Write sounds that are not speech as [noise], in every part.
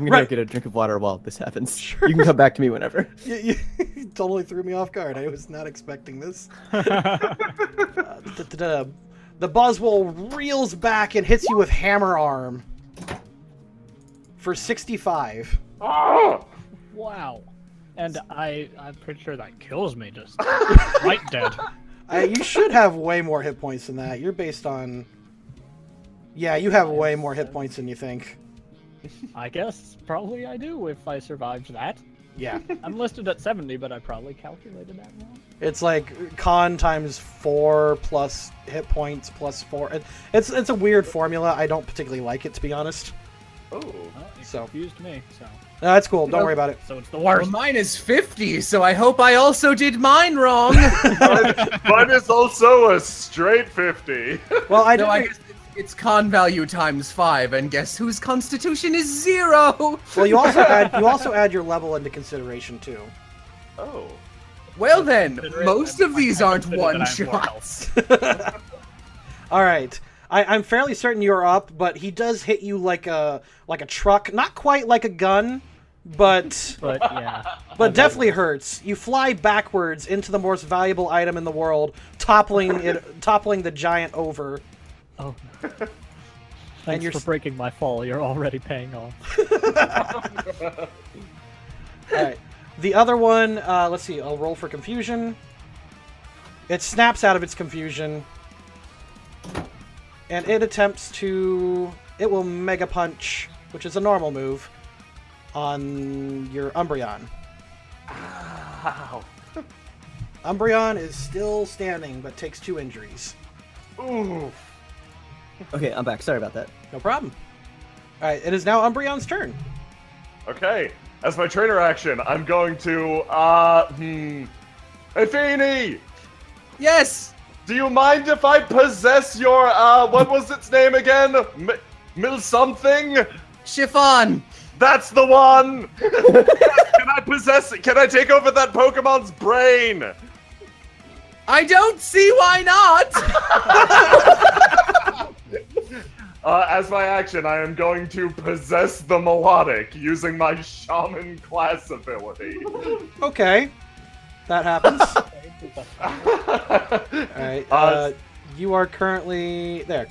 I'm gonna Right. go get a drink of water while this happens. You can come back to me whenever. [laughs] You, you [laughs] totally threw me off guard. I was not expecting this. [laughs] Uh, the Buzzwole reels back and hits you with Hammer Arm for 65. Ah! [gasps] Wow. And I, I'm pretty sure that kills me just right dead. Uh, you should have way more hit points than that. You're based on. Yeah, you have way more hit points than you think. I guess probably I do if I survived that. Yeah. [laughs] I'm listed at 70, but I probably calculated that wrong. It's like con times four plus hit points plus four. It, it's it's a weird formula. I don't particularly like it to be honest. Oh. Well, it So- confused me. So, No, that's cool. Don't worry about it. so it's the Well, worst. mine is 50, so I hope I also did mine wrong. [laughs] Mine is also a straight 50. Well, I [laughs] no, didn't. I guess it's, it's con value times 5, and guess whose constitution is 0? [laughs] Well, you also add you also [laughs] add your level into consideration too. Oh. Well then, most of these aren't one I have more shots. [laughs] All right. I, I'm fairly certain you're up, but he does hit you like a like a truck, not quite like a gun, but But yeah. but definitely hurts. You fly backwards into the most valuable item in the world, toppling it, toppling the giant over. Oh. [laughs] Thanks you're for breaking my fall. You're already paying off. [laughs] All right. The other one, uh, let's see. I'll roll for confusion. It snaps out of its confusion, and it attempts to. It will mega punch, which is a normal move, on your Umbreon. Wow. Umbreon is still standing, but takes two injuries. Ooh. Okay, I'm back. Sorry about that. No problem. All right. It is now Umbreon's turn. Okay. As my trainer action, I'm going to, uh, hmm. Hey, yes! Do you mind if I possess your, uh, what was its name again? M- Mil something? Chiffon! That's the one! [laughs] can I possess it? Can I take over that Pokemon's brain? I don't see why not! [laughs] Uh, as my action, I am going to possess the Milotic using my shaman class ability. [laughs] Okay. That happens. [laughs] [laughs] All right. Uh, Uh, you are currently there.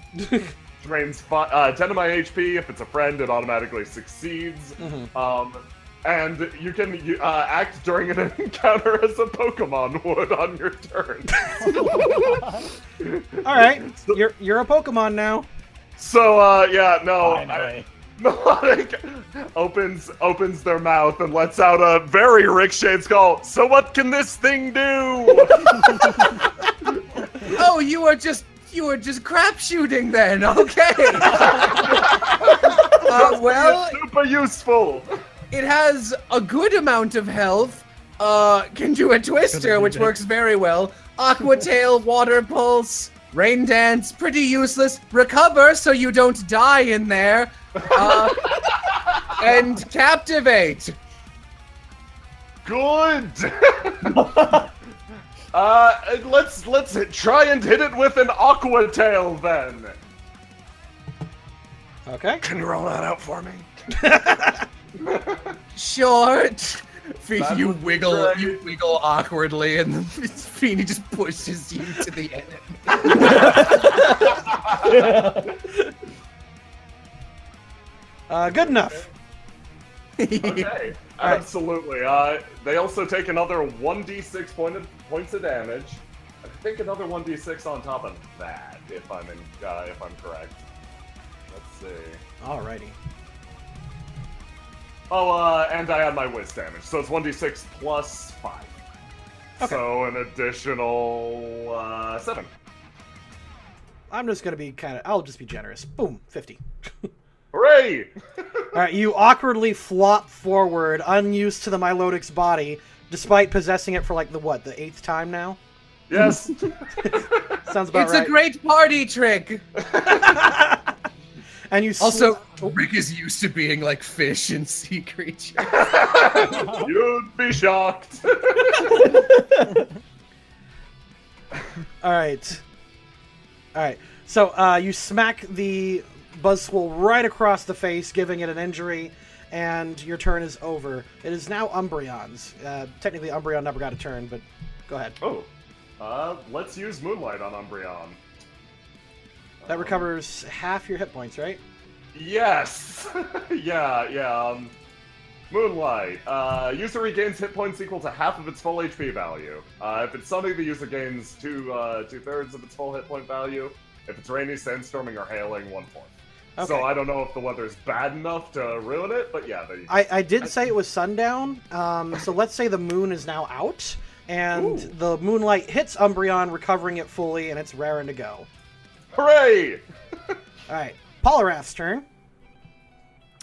drains fi- uh, 10 of my HP. If it's a friend, it automatically succeeds. Mhm. Um, and you can uh, act during an encounter as a Pokemon would on your turn. All right. You're you're a Pokemon now. So uh, yeah, no. I, Milotic [laughs] opens opens their mouth and lets out a very Rick Shades call. So what can this thing do? [laughs] oh, you are just you are just crap shooting then, okay. [laughs] uh, well, super useful. it has a good amount of health. Uh, can do a twister, which works very well. Aqua tail, water pulse, rain dance, pretty useless. Recover so you don't die in there. Uh, [laughs] and captivate. Good. [laughs] uh, let's let's try and hit it with an aqua tail then. Okay. Can you roll that out for me? [laughs] Short. Fe- you wiggle, great. you wiggle awkwardly, and [laughs] then Feeny just pushes you to the end. [laughs] Uh, good enough. Okay. [laughs] All right. Absolutely. Uh, they also take another 1d6 point of, points of damage. I think another 1d6 on top of that, if I'm in, uh, if I'm correct. Let's see. Alrighty. Oh, uh, and I add my whiz damage, so it's 1d6 plus 5. Okay. So an additional uh, 7. I'm just gonna be kind of. I'll just be generous. Boom. Fifty. [laughs] Hooray! [laughs] All right. You awkwardly flop forward, unused to the Milotic's body, despite possessing it for like the what? The eighth time now. yes! [laughs] Sounds about It's right. a great party trick. And you sl- Also, Rick is used to being like fish and sea creatures. [laughs] You'd be shocked! [laughs] All right. All right. So uh, you smack the Buzzwole right across the face, giving it an injury, and your turn is over. It is now Umbreon's. Uh, technically, Umbreon never got a turn, but go ahead. Oh, uh, let's use Moonlight on Umbreon. That recovers half your hit points, right? Yes! [laughs] yeah, yeah. Um, Moonlight. Uh, user regains hit points equal to half of its full HP value. Uh, if it's sunny, the user gains two uh, two thirds of its full hit point value. If it's rainy, sandstorming, or hailing, one fourth. So Okay. I don't know if the weather's bad enough to ruin it, but yeah, go. I, I did say it was sundown, um, so let's say the moon is now out, and Ooh. the moonlight hits Umbreon, recovering it fully, and it's raring to go. Hooray! [laughs] All right, Poliwrath's turn.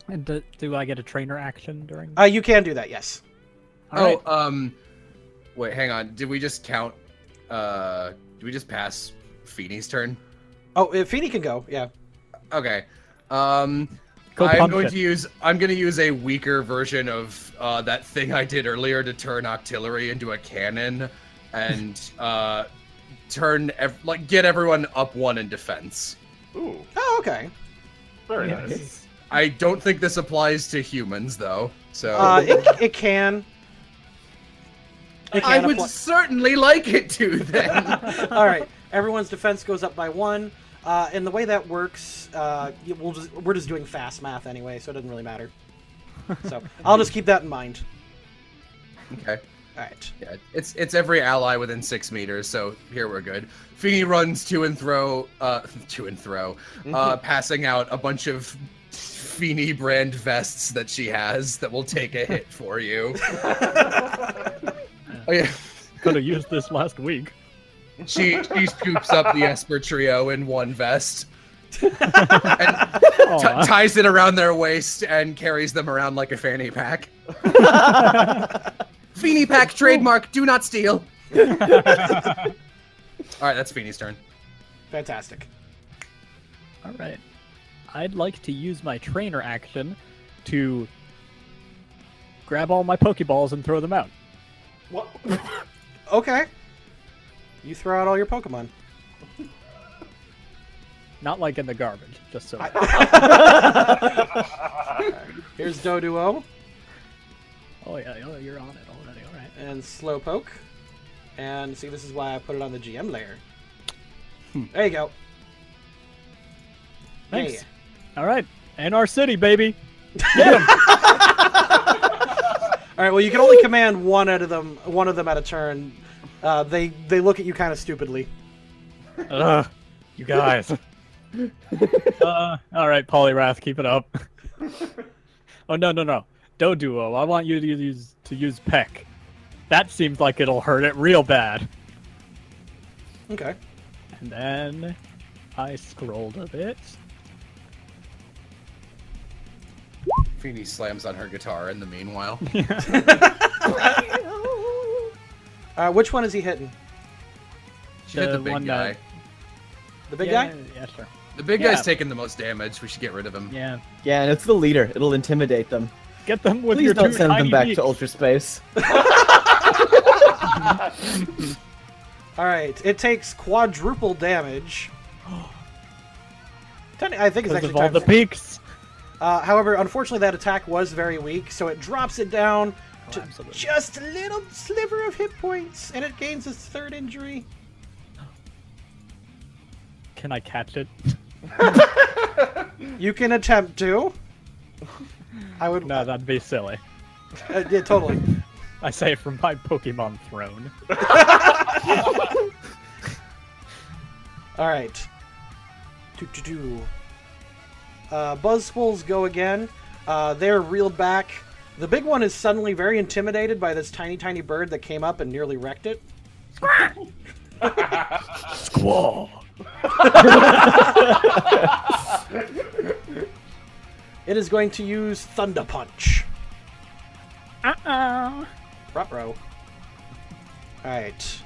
And do, do I get a trainer action during? Uh, you can do that, yes. All right. Oh, um, wait, hang on. Did we just count? Uh, did we just pass Feeney's turn? Oh, uh, Feeny can go, yeah. Okay. Um, Go I'm going it. to use. I'm going to use a weaker version of uh, that thing I did earlier to turn Octillery into a cannon, and uh, turn ev- like get everyone up one in defense. Ooh, Oh, okay. very Yeah. nice. I don't think this applies to humans though. So Uh, it, it can. It I would apply- certainly like it to then. [laughs] All right, everyone's defense goes up by one. Uh, and the way that works, uh, we'll just, we're just doing fast math anyway, so it doesn't really matter. So I'll just keep that in mind. okay. All right. Yeah, it's it's every ally within six meters, so here we're good. Feeny runs to and thro, uh, [laughs] to and thro, uh, [laughs] passing out a bunch of Feeny brand vests that she has that will take a hit for you. [laughs] oh yeah, Could have used this last week. she she scoops up the Esper trio in one vest and t- ties it around their waist and carries them around like a fanny pack. Feeny pack [laughs] trademark. Do not steal. [laughs] All right, that's Feeny's turn. Fantastic. All right. I'd like to use my trainer action to grab all my Pokeballs and throw them out. What? [laughs] okay. You throw out all your Pokemon. Not like in the garbage, just so. Here's Doduo Oh yeah, oh, you're on it already. All right. And Slowpoke. And see, this is why I put it on the GM layer. Hmm. There you go. Thanks. Yeah. All right. And our city, baby. [laughs] [laughs] All right. Well, you can only command one out of them, one of them at a turn. Uh, they they look at you kind of stupidly. Ugh, you guys. [laughs] uh, all right, Poliwrath, keep it up. oh no, no, no, Do Doduo. I want you to use to use Peck. That seems like it'll hurt it real bad. Okay. And then I scrolled a bit. Feeny slams on her guitar in the meanwhile. [laughs] [laughs] Uh, which one is he hitting? She hit The the big one guy. that- The big yeah, guy? Yeah, sure. The big Yeah. guy's taking the most damage. We should get rid of him. Yeah. Yeah, and it's the leader. It'll intimidate them. Get them with Please your don't send them back beaks. to ultra space. [laughs] [laughs] All right. It takes quadruple damage. [gasps] I think it's actually of all the peaks. Uh, however, unfortunately, that attack was very weak, so it drops it down to Oh, absolutely. just a little sliver of hit points, and it gains its third injury. Can I catch it? [laughs] You can attempt to. I would. [laughs] No, that'd be silly. Uh, yeah, totally. I say it from my Pokemon throne. [laughs] All right. Do do do. Uh, Buzzwoles go again. Uh, they're reeled back. The big one is suddenly very intimidated by this tiny, tiny bird that came up and nearly wrecked it. Squall. [laughs] It is going to use Thunder Punch. Uh-oh. Ruh-roh. Alright.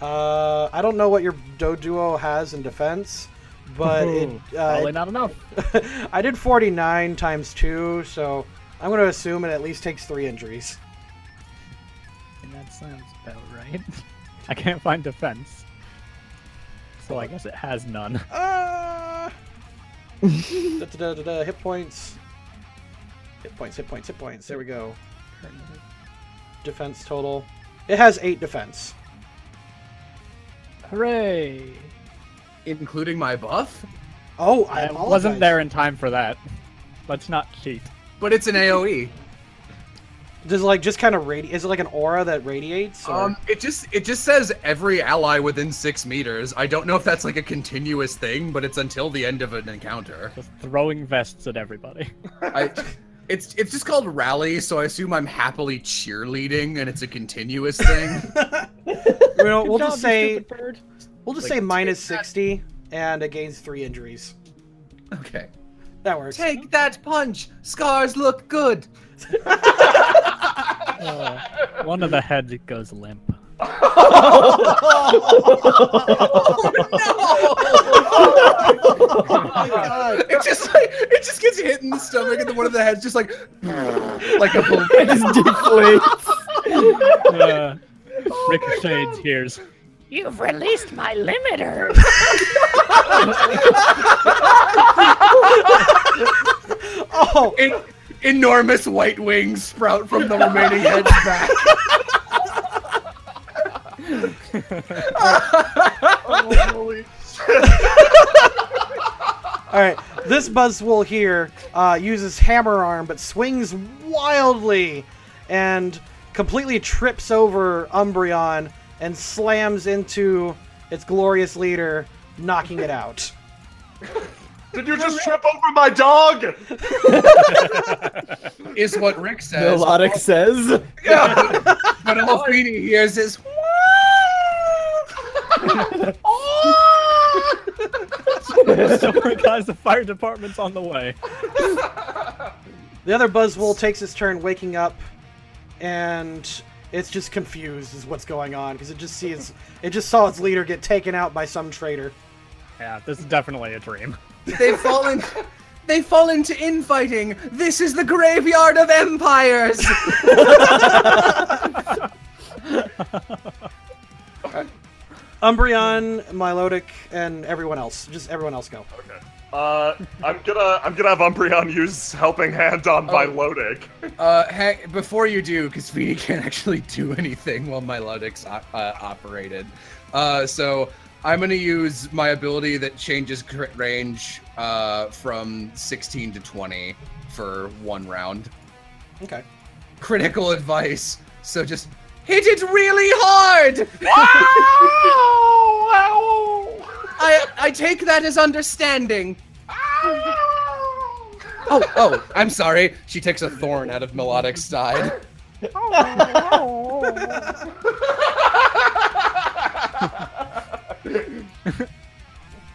Uh, I don't know what your Doduo has in defense, but it, [laughs] Probably uh, not enough. [laughs] I did 49 times 2, so I'm going to assume it at least takes 3 injuries. And that sounds about right. [laughs] I can't find defense. So I guess it has none. Da, da, da, da, hit points. Hit points, hit points, hit points. There we go. Defense total. It has eight defense. Hooray! Including my buff? Oh, I I wasn't there in time for that. Let's not cheat. But it's an AoE. Does it like just kind of radi? Is it like an aura that radiates? Or... Um, it just it just says every ally within six meters. I don't know if that's like a continuous thing, but it's until the end of an encounter. Just throwing vests at everybody. I, [laughs] it's it's just called rally, so I assume I'm happily cheerleading, and it's a continuous thing. you [laughs] know, [laughs] we'll just say we'll just Like, say minus take that- sixty, and it gains three injuries. okay. That works. Take that punch. Scars look good. Uh, [laughs] one of the heads goes limp. Oh my god! [laughs] It just like it just gets hit in the stomach, and then one of the heads just like like a balloon. It just deflates. Uh, Ricochet hears. You've released my limiter. [laughs] Oh, En- enormous white wings sprout from the remaining head's back. [laughs] Holy all right. This Buzzwole here uh, uses Hammer Arm, but swings wildly and completely trips over Umbreon and slams into its glorious leader, knocking it out. Did you just trip over my dog? Is what Rick says. Milotic says. Yeah. But all Feeny hears is Sorry, guys, the fire department's on the way. The other Buzzwole takes its turn waking up, and it's just confused as what's going on because it just sees it just saw its leader get taken out by some traitor. Yeah, this is definitely a dream. they've fallen. They fall into infighting. This is the graveyard of empires. [laughs] Umbreon, Milotic, and everyone else. Just everyone else go. Okay. Uh, I'm gonna I'm gonna have Umbreon use Helping Hand on Oh. Milotic. Uh, hang, before you do, because [laughs] Feeny can't actually do anything while Milotic's uh, operated. Uh, so I'm gonna use my ability that changes crit range uh, from 16 to 20 for one round. Okay. Critical advice. So just hit it really hard. [laughs] I I take that as understanding. Oh, oh, I'm sorry. She takes a thorn out of Milotic's side. [laughs]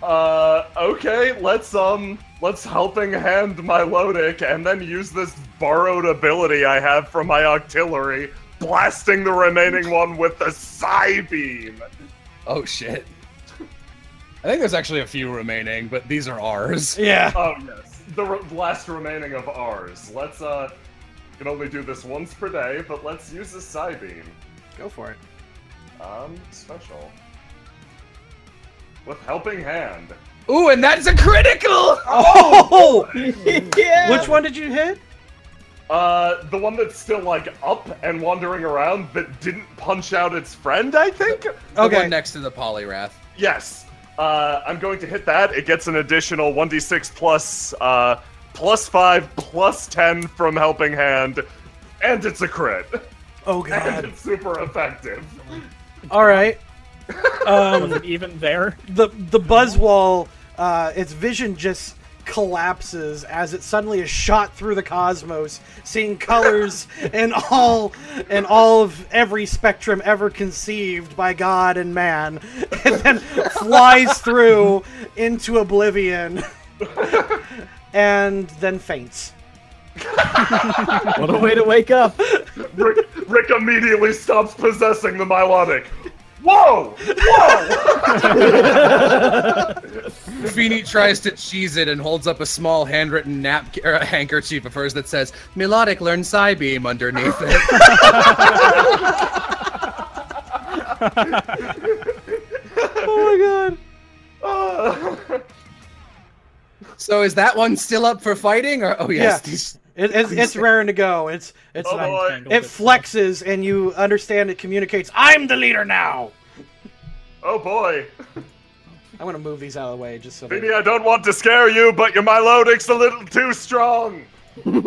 Uh, okay, let's um, let's helping hand Milotic, and then use this borrowed ability I have from my Octillery, blasting the remaining one with the Psy Beam. Oh shit. I think there's actually a few remaining, but these are ours. [laughs] Yeah. Oh yes, the re- last remaining of ours. Let's uh, can only do this once per day, but let's use the Psy Beam. Go for it. Um, special. With helping hand. Ooh, and that's a critical! Oh! [laughs] yeah. Which one did you hit? Uh, the one that's still like up and wandering around that didn't punch out its friend, I think? The Okay. one next to the Poliwrath. Yes. Uh, I'm going to hit that. It gets an additional 1d6 plus, uh, plus 5, plus 10 from Helping Hand, and it's a crit. Oh [laughs] And god. it's super effective. All right. [laughs] Was Um, it even there? the the Buzzwole, uh, its vision just collapses as it suddenly is shot through the cosmos, seeing colors [laughs] in all in all of every spectrum ever conceived by God and man, [laughs] and then flies through into oblivion, [laughs] and then faints. What a way to wake up. Rick, Rick immediately stops possessing the Milotic. Whoa! Whoa! Feeny tries to cheese it and holds up a small handwritten nap uh, handkerchief of hers that says "Milotic learn Psybeam" underneath it. [laughs] Oh my god. So is that one still up for fighting? Or oh yes, Yeah. these It, it's it's raring to go. It's it's Oh, boy. Tangled it flexes and you understand it communicates. I'm the leader now. Oh boy. I'm gonna move these out of the way just so. Maybe They, I don't want to scare you, but your Milotic's a little too strong. [laughs]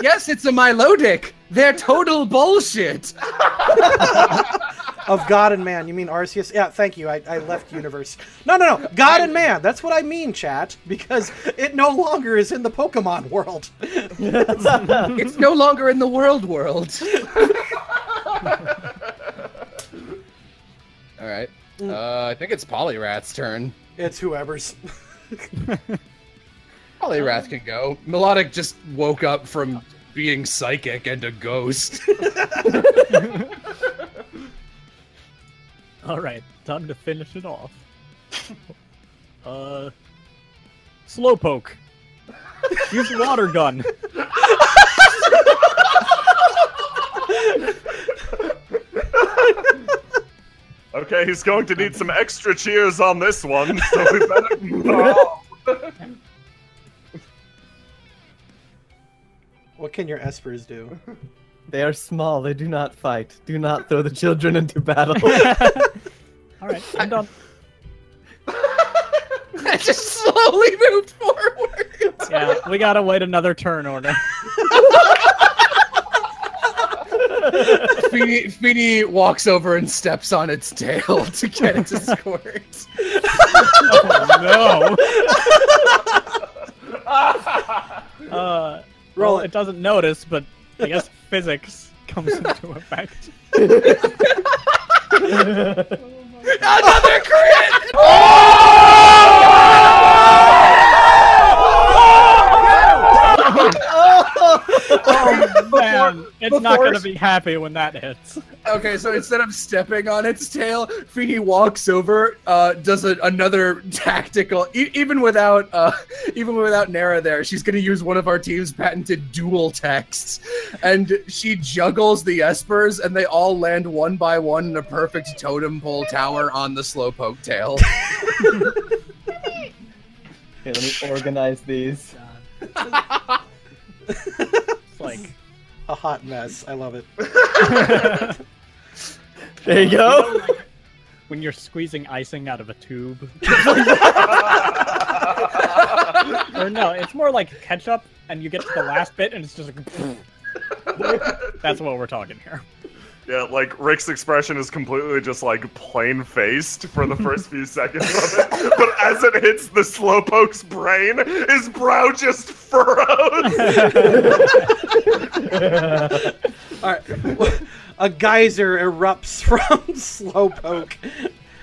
Yes, it's a Milotic. They're total bullshit. of God and man, you mean Arceus? Yeah, thank you. I, I left universe. No, no, no. God and man. That's what I mean, chat. Because it no longer is in the Pokemon world. [laughs] It's no longer in the world world. [laughs] All right. Uh, I think it's Poliwrath's turn. It's whoever's. [laughs] Poliwrath can go. Milotic just woke up from being psychic and a ghost. [laughs] All right, time to finish it off. Uh, slowpoke. Use water gun. [laughs] Okay, he's going to need some extra cheers on this one, so we better. [laughs] What can your espers do? [laughs] They are small. They do not fight. Do not throw the children into battle. [laughs] All right, I'm done. I just slowly moved forward. Yeah, we gotta wait another turn order. Feeny, Feeny walks over and steps on its tail [laughs] to get it to squirt. no. [laughs] Uh, Roll well, it. it doesn't notice, but I guess physics comes into effect. [laughs] Another crit! Oh man, it's not gonna be happy when that hits. [laughs] Okay, so instead of stepping on its tail, Feeny walks over, uh, does a, another [laughs] tactical. E- even without, uh, [laughs] even without Nera there, she's gonna use one of our team's patented dual texts, and she juggles the espers, and they all land one by one in a perfect totem pole tower on the slowpoke tail. Okay, let me organize these. It's like A hot mess. I love it. [laughs] There you go. when you're squeezing icing out of a tube. [laughs] or no, it's more like ketchup, and you get to the last bit, and it's just like. [laughs] That's what we're talking here. Yeah, like Rick's expression is completely just like plain faced for the first few seconds of it, but as it hits the slowpoke's brain, his brow just furrows. [laughs] All right. [laughs] A geyser erupts [laughs] from Slowpoke.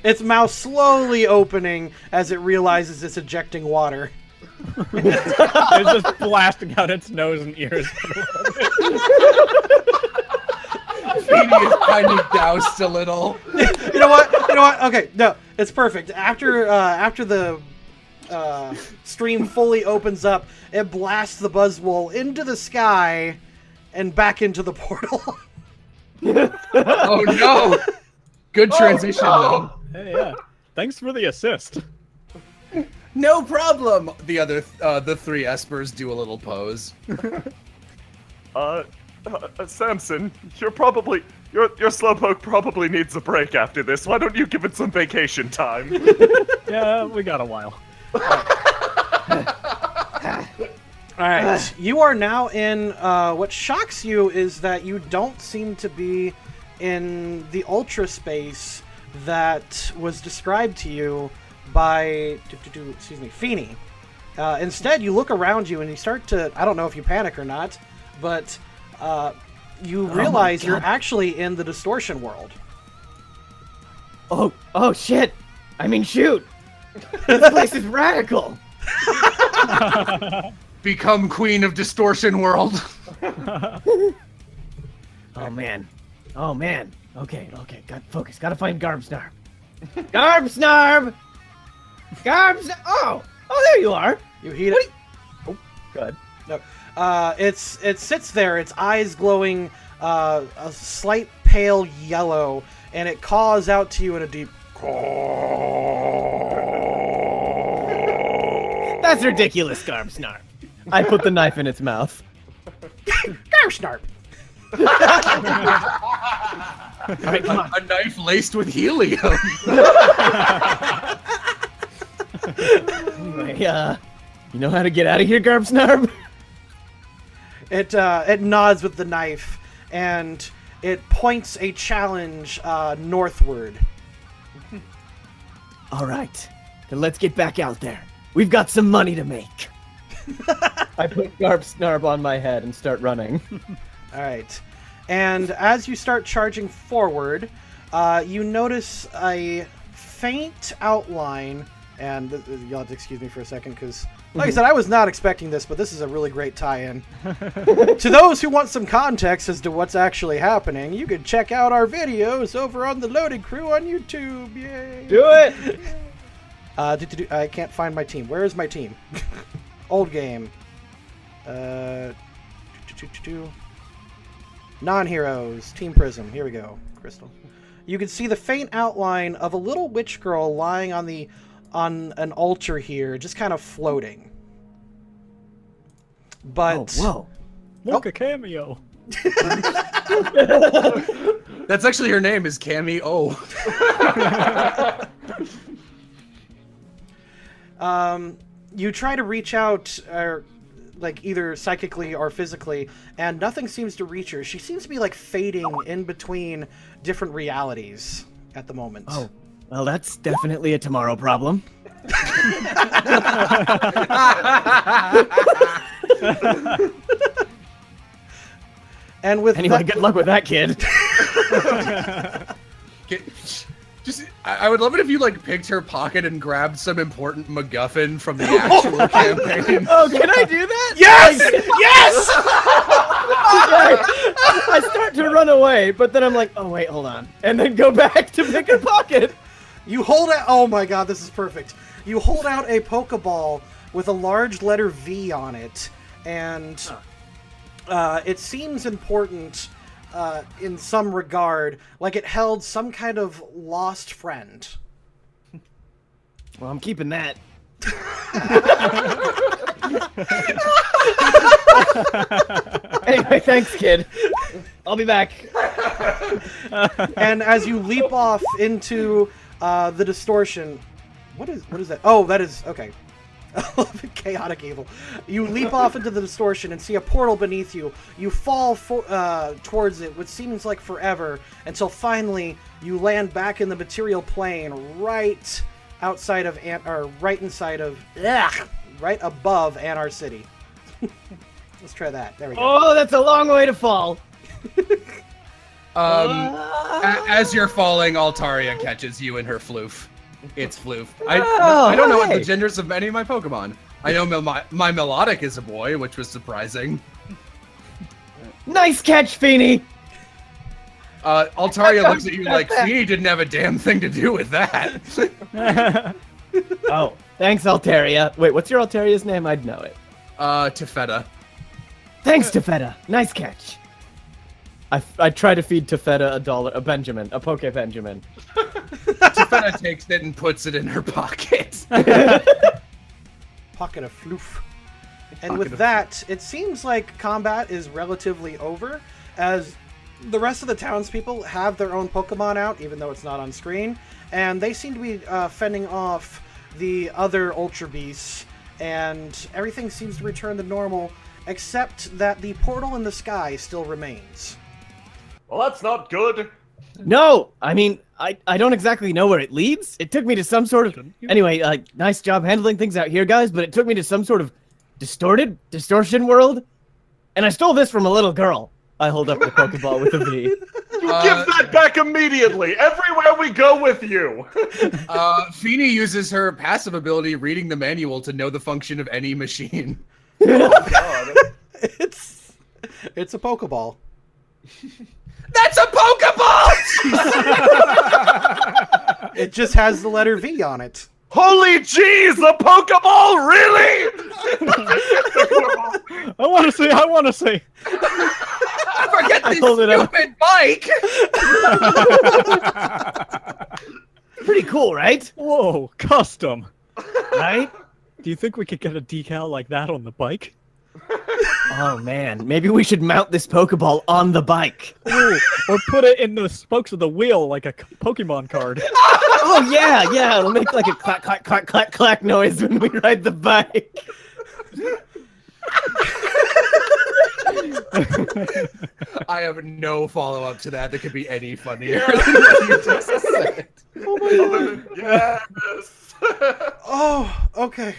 Its mouth slowly opening as it realizes it's ejecting water. It's just blasting out its nose and ears. Feeny is kind of doused a little. You know what? You know what? Okay, no, it's perfect. After uh, after the uh, stream fully opens up, it blasts the Buzzwole into the sky and back into the portal. [laughs] Oh no! Good transition though. hey, yeah. Thanks for the assist. No problem. The other, uh, the three espers do a little pose. Uh, [laughs] uh, uh, Samson, you're probably your your slowpoke probably needs a break after this. Why don't you give it some vacation time? [laughs] Yeah, we got a while. All right, you are now in. Uh, what shocks you is that you don't seem to be in the ultra space that was described to you by, do, do, do, excuse me, Feeny. Uh, instead, you look around you and you start to. I don't know if you panic or not, but uh, you realize you're actually in the distortion world. Oh, oh shit! I mean, shoot! [laughs] This place is radical. [laughs] Become queen of distortion world. [laughs] Oh man. Oh man. Okay, okay. Got focus. Gotta find Garbsnarb. Garbsnarb. Garbsnarb. Oh, oh, there you are. You heat it. Oh, good. No. Uh, it's it sits there, its eyes glowing uh, a slight pale yellow, and it calls out to you in a deep. That's ridiculous, Garbsnarb. I put the knife in its mouth. Garsnarp! All right, come on. A knife laced with helium. Anyway, uh, you know how to get out of here, Garbsnarb? It uh, it nods with the knife, and it points a challenge uh, northward. All right, then let's get back out there. We've got some money to make. [laughs] I put Garb Snarb on my head and start running. [laughs] All right, and as you start charging forward, uh, you notice a faint outline. And th- you'll have to excuse me for a second because, like I said, I was not expecting this, but this is a really great tie-in. [laughs] to those who want some context as to what's actually happening, you can check out our videos over on the Loading Crew on YouTube. Yay! Do it! Uh, do, do, do, I can't find my team. Where is my team? Old game. Uh. Non-heroes. Team Prism. Here we go. Crystal. You can see the faint outline of a little witch girl lying on the on an altar here, just kind of floating. Oh, But whoa. Look, a cameo. [laughs] That's actually her name is Cammy O. [laughs] um, you try to reach out, uh, like either psychically or physically, and nothing seems to reach her. She seems to be like fading in between different realities at the moment. Oh, well, that's definitely a tomorrow problem. [laughs] and with Anyway, that- good luck with that kid. [laughs] [laughs] Get- Just, I I would love it if you like picked her pocket and grabbed some important MacGuffin from the [laughs] actual campaign. oh, can I do that? [laughs] yes, yes. [laughs] I start to run away, but then I'm like, oh wait, hold on, and then go back to pick a pocket. You hold out. Oh my god, this is perfect. You hold out a Pokeball with a large letter V on it, and uh, it seems important uh, in some regard, like it held some kind of lost friend. Well, I'm keeping that. anyway, thanks, kid. I'll be back. and as you leap off into uh, the distortion, what is what is that? Oh, that is okay. [laughs] Chaotic evil. You leap off into the distortion and see a portal beneath you. You fall for, uh, towards it, which seems like forever, until finally you land back in the material plane, right outside of Ant, or right inside of, ugh, right above Anarcity. [laughs] Let's try that. There we go. Oh, that's a long way to fall. [laughs] Um, a- as you're falling, Altaria catches you in her floof. It's floof. [laughs] I, Oh, I don't know what the genders of any of my Pokemon. I know my, my, my Milotic is a boy, which was surprising. Nice catch, Feeny. Uh, Altaria looks at you like, Feeny didn't have a damn thing to do with that. [laughs] Oh, thanks, Altaria. Wait, what's your Altaria's name? I'd know it. Uh, Tefeta. Thanks, Tefeta. Nice catch. I, I try to feed Tefeta a dollar, a Benjamin, a Poke Benjamin. [laughs] Tefeta takes it and puts it in her pocket. [laughs] Pocket of floof. And with that, it seems like combat is relatively over, as the rest of the townspeople have their own Pokemon out, even though it's not on screen, and they seem to be uh, fending off the other Ultra Beasts, and everything seems to return to normal, except that the portal in the sky still remains. Well, that's not good. No, I mean, I, I don't exactly know where it leads. It took me to some sort of. Anyway, like, nice job handling things out here, guys, but it took me to some sort of distorted, distortion world. And I stole this from a little girl. I hold up the Pokeball with a V. [laughs] You Uh, give that back immediately. Everywhere we go with you. [laughs] Uh, Feeny uses her passive ability, reading the manual, to know the function of any machine. Oh, God. [laughs] It's it's a Pokeball. That's a Pokeball! [laughs] It just has the letter V on it. Holy jeez, a Pokeball, really? [laughs] I want to see. I want to see. [laughs] Forget this hold it up. stupid bike! Pretty cool, right? Whoa, custom. Right? Do you think we could get a decal like that on the bike? Oh man, maybe we should mount this Pokeball on the bike. Ooh, or put it in the spokes of the wheel like a Pokemon card. [laughs] Oh yeah, yeah, it'll make like a clack clack clack clack clack noise when we ride the bike. I have no follow up to that that could be any funnier [laughs] than what you just said. Oh [laughs] yes. Oh, okay.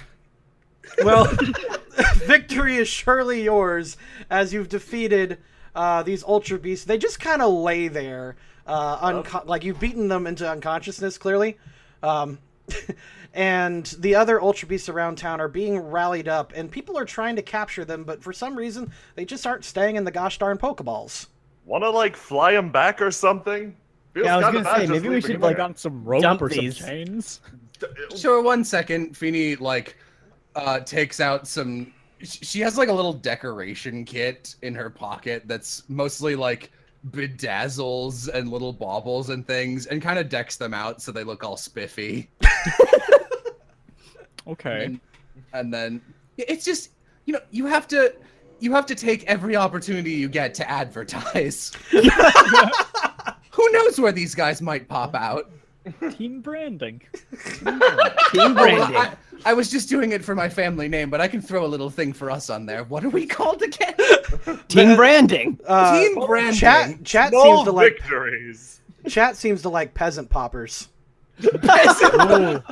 Well, [laughs] victory is surely yours as you've defeated uh, these ultra beasts. They just kind of lay there, uh, unco- like you've beaten them into unconsciousness, clearly. Um, [laughs] and the other ultra beasts around town are being rallied up, and people are trying to capture them, but for some reason, they just aren't staying in the gosh darn Pokeballs. Wanna like fly them back or something? Feels Yeah, I was gonna say, maybe we should, like there. on some rope Dump or some chains. Sure, one second. Feeny like uh, takes out some. She has like a little decoration kit in her pocket that's mostly like bedazzles and little baubles and things, and kind of decks them out so they look all spiffy. [laughs] Okay. And, and then it's just you know you have to you have to take every opportunity you get to advertise. [laughs] Who knows where these guys might pop out? Team branding. Team [laughs] branding. I, I was just doing it for my family name, but I can throw a little thing for us on there. What are we called again? [laughs] Team branding. [laughs] Uh, Team branding. Chat, chat Small seems to like victories. chat seems to like peasant poppers. Ooh.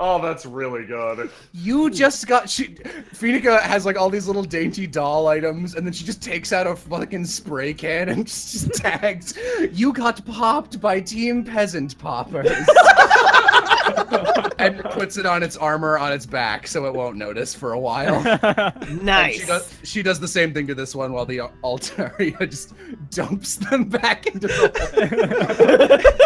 Oh, that's really good. You just got she Phoenecia has like all these little dainty doll items, and then she just takes out a fucking spray can and [laughs] just, just tags. You got popped by Team Peasant Poppers. [laughs] and puts it on its armor on its back so it won't notice for a while. [laughs] Nice. She does, she does the same thing to this one while the Altaria just dumps them back into the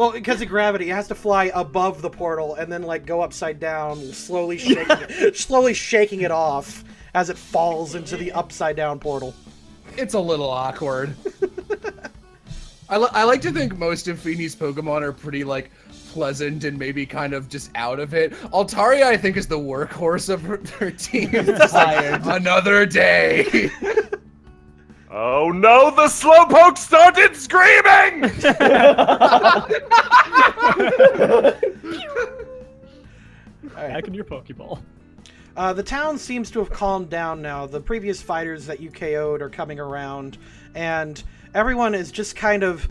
Well, because of gravity, it has to fly above the portal and then like go upside down, slowly shaking it, slowly shaking it off as it falls into the upside down portal. It's a little awkward. I, li- I like to think most of Feeney's Pokemon are pretty like pleasant and maybe kind of just out of it. Altaria, I think, is the workhorse of her, her team. [laughs] It's like, Another day. [laughs] Oh no, the slowpoke started screaming! Back in your Pokeball. Uh, the town seems to have calmed down now. The previous fighters that you KO'd are coming around, and everyone is just kind of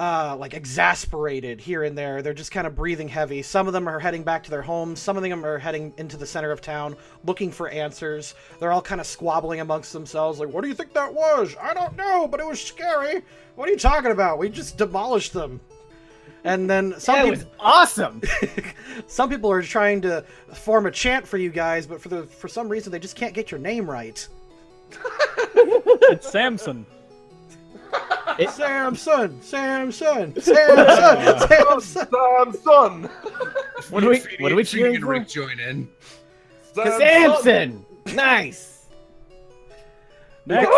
uh, like exasperated here and there. They're just kind of breathing heavy. Some of them are heading back to their homes. Some of them are heading into the center of town looking for answers. They're all kind of squabbling amongst themselves, like, "What do you think that was? I don't know, but it was scary. What are you talking about? We just demolished them." And then some That people. was awesome. [laughs] Some people are trying to form a chant for you guys, but for the for some reason they just can't get your name right. [laughs] It's Samson. [laughs] [laughs] Samson, Samson, Samson, Samson. Sam son! What are we? What are we Feeny cheering for? Rick join in. Samson. Nice. Next.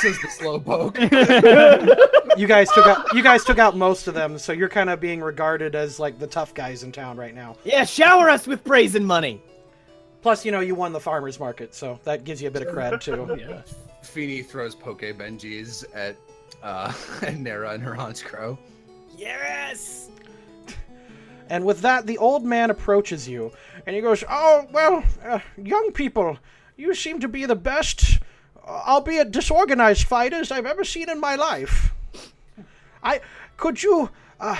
Says the slowpoke. [laughs] You guys took out you guys took out most of them, so you're kind of being regarded as like the tough guys in town right now. Yeah, shower us with praise and money. Plus, you know, you won the farmers market, so that gives you a bit of cred too. [laughs] Yeah. Feeny throws Poke Benjis at uh, [laughs] and Nera and her Honchkrow. Yes. [laughs] And with that, the old man approaches you, and he goes, "Oh well, uh, young people, you seem to be the best, uh, albeit disorganized fighters I've ever seen in my life. I could you." Uh,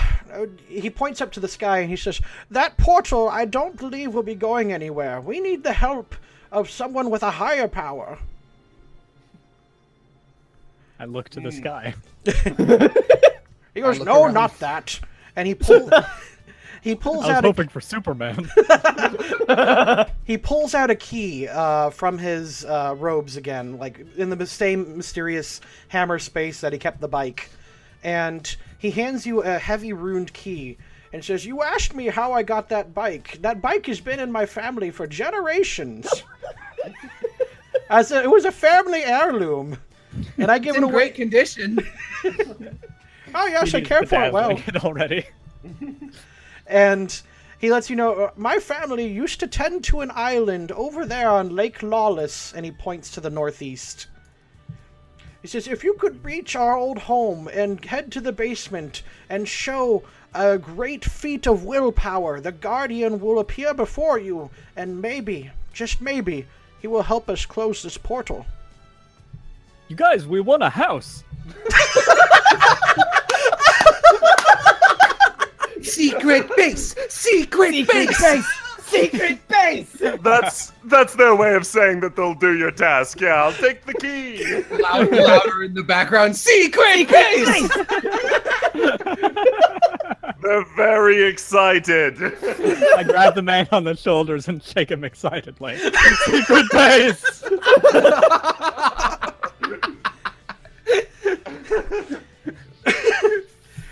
he points up to the sky and he says, "That portal, I don't believe will be going anywhere. We need the help of someone with a higher power." I look to the sky. [laughs] He goes, "No, around. not that." And he pulls. [laughs] He pulls I was out a hoping for Superman. [laughs] He pulls out a key uh, from his uh, robes again, like in the same mysterious hammer space that he kept the bike. And he hands you a heavy runed key and says, You asked me how I got that bike. That bike has been in my family for generations. As a, it was a family heirloom. And I give It's it in away. great condition. [laughs] Oh, yes, I care for it well. it already. [laughs] and he lets you know uh, my family used to tend to an island over there on Lake Lawless, and he points to the northeast. He says, if you could reach our old home and head to the basement and show a great feat of willpower, the Guardian will appear before you, and maybe, just maybe, he will help us close this portal. You guys, we won a house. Secret base! Secret, base! Secret base! That's that's their way of saying that they'll do your task. Yeah, I'll take the key. Louder, louder in the background. Secret base! They're very excited. I grab the man on the shoulders and shake him excitedly. Secret base! [laughs]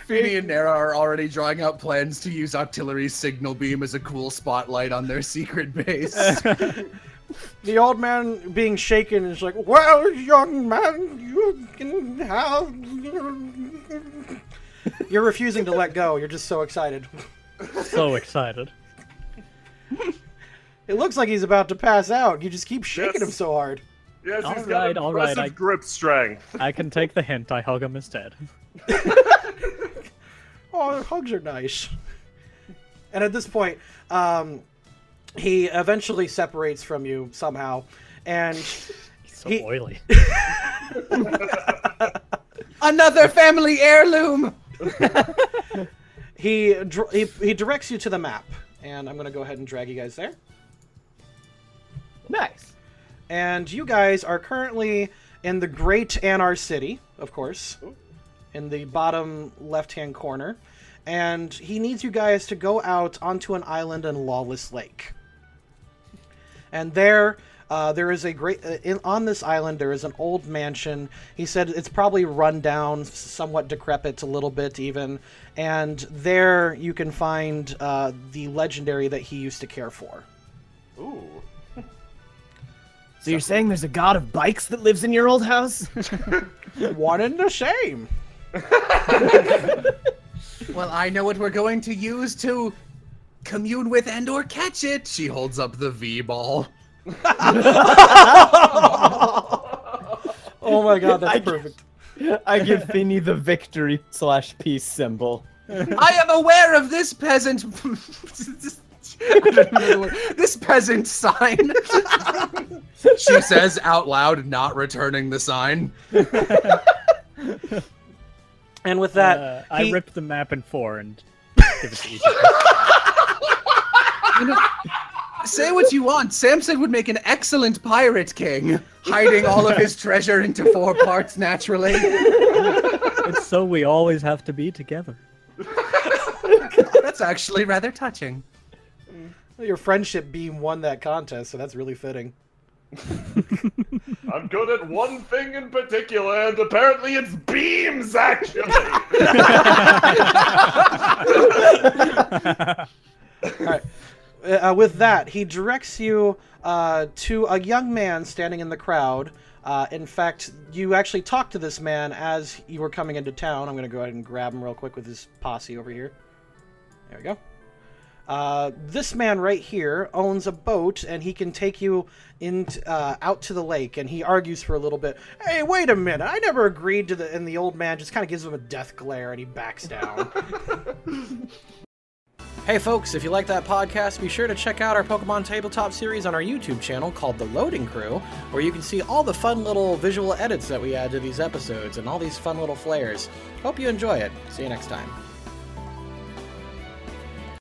Feeny and Nera are already drawing out plans to use Octillery signal beam as a cool spotlight on their secret base. [laughs] The old man being shaken is like, Well, young man, you can have. [laughs] You're refusing to let go. You're just so excited. [laughs] so excited. It looks like he's about to pass out. You just keep shaking him so hard. Yes, All he's got right, all right, I- grip strength. [laughs] I can take the hint. I hug him instead. [laughs] Oh, hugs are nice. And at this point, um, he eventually separates from you somehow, and [laughs] He's so He- oily. Another family heirloom! he, dr- he he directs you to the map. And I'm gonna go ahead and drag you guys there. Nice. And you guys are currently in the Great Anarcity, of course, in the bottom left-hand corner. And he needs you guys to go out onto an island in Lawless Lake. And there, uh, there is a great uh, in, on this island. There is an old mansion. He said it's probably run down, somewhat decrepit, a little bit even. And there you can find uh, the legendary that he used to care for. Ooh. So you're saying there's a god of bikes that lives in your old house? [laughs] One and the same. [laughs] Well, I know what we're going to use to commune with and or catch it. She holds up the V ball. [laughs] Oh my god, that's I- perfect. I give Finny the victory slash peace symbol. I am aware of this peasant. I don't even know the word. This peasant sign. she says out loud, not returning the sign. And with that, Uh, I he- rip the map in four and give it to each. of them. [laughs] Say what you want. Samson would make an excellent pirate king, hiding all of his treasure into four parts naturally. It's so we always have to be together. That's actually rather touching. Your friendship beam won that contest, so that's really fitting. [laughs] I'm good at one thing in particular, and apparently it's beams, actually. [laughs] All right. Uh, with that, he directs you uh, to a young man standing in the crowd. Uh, in fact, you actually talked to this man as you were coming into town. I'm going to go ahead and grab him real quick with his posse over here. There we go. Uh, this man right here owns a boat, and he can take you into, uh, out to the lake. And he argues for a little bit. Hey, wait a minute! I never agreed to the. And the old man just kind of gives him a death glare, and he backs down. [laughs] Hey folks, if you like that podcast, be sure to check out our Pokemon Tabletop series on our YouTube channel called The Loading Crew, where you can see all the fun little visual edits that we add to these episodes and all these fun little flares. Hope you enjoy it. See you next time.